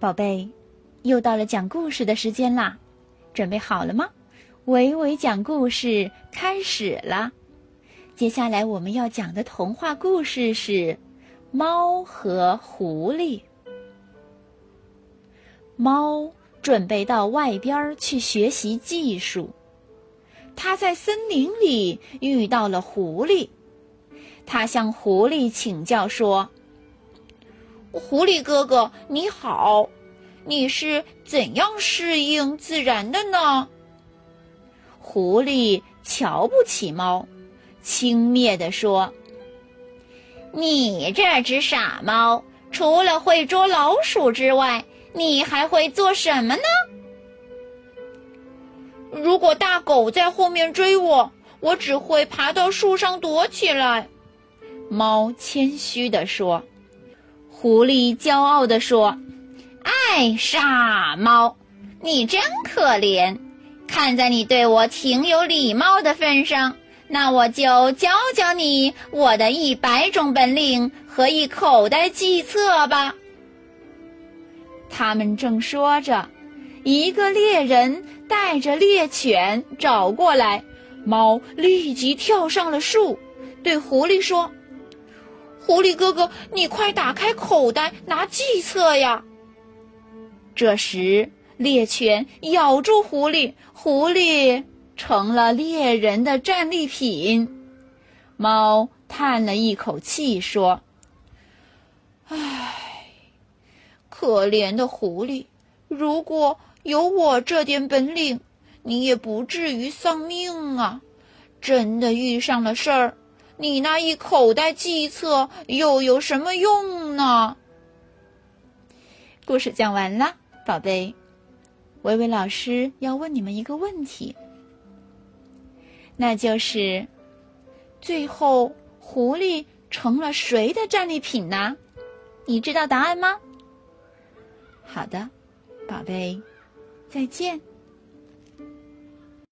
宝贝，又到了讲故事的时间啦，准备好了吗？伟伟讲故事开始了。接下来我们要讲的童话故事是《猫和狐狸》。猫准备到外边去学习技术，它在森林里遇到了狐狸，它向狐狸请教说。狐狸哥哥，你好，你是怎样适应自然的呢？狐狸瞧不起猫，轻蔑地说：“你这只傻猫，除了会捉老鼠之外，你还会做什么呢？如果大狗在后面追我，我只会爬到树上躲起来。”猫谦虚地说。狐狸骄傲地说：“哎，傻猫，你真可怜！看在你对我挺有礼貌的份上，那我就教教你我的一百种本领和一口袋计策吧。”他们正说着，一个猎人带着猎犬找过来，猫立即跳上了树，对狐狸说。狐狸哥哥，你快打开口袋拿计策呀！这时，猎犬咬住狐狸，狐狸成了猎人的战利品。猫叹了一口气说：“唉，可怜的狐狸，如果有我这点本领，你也不至于丧命啊！真的遇上了事儿。”你那一口袋计策又有什么用呢？故事讲完了，宝贝，维维老师要问你们一个问题，那就是最后狐狸成了谁的战利品呢？你知道答案吗？好的，宝贝，再见。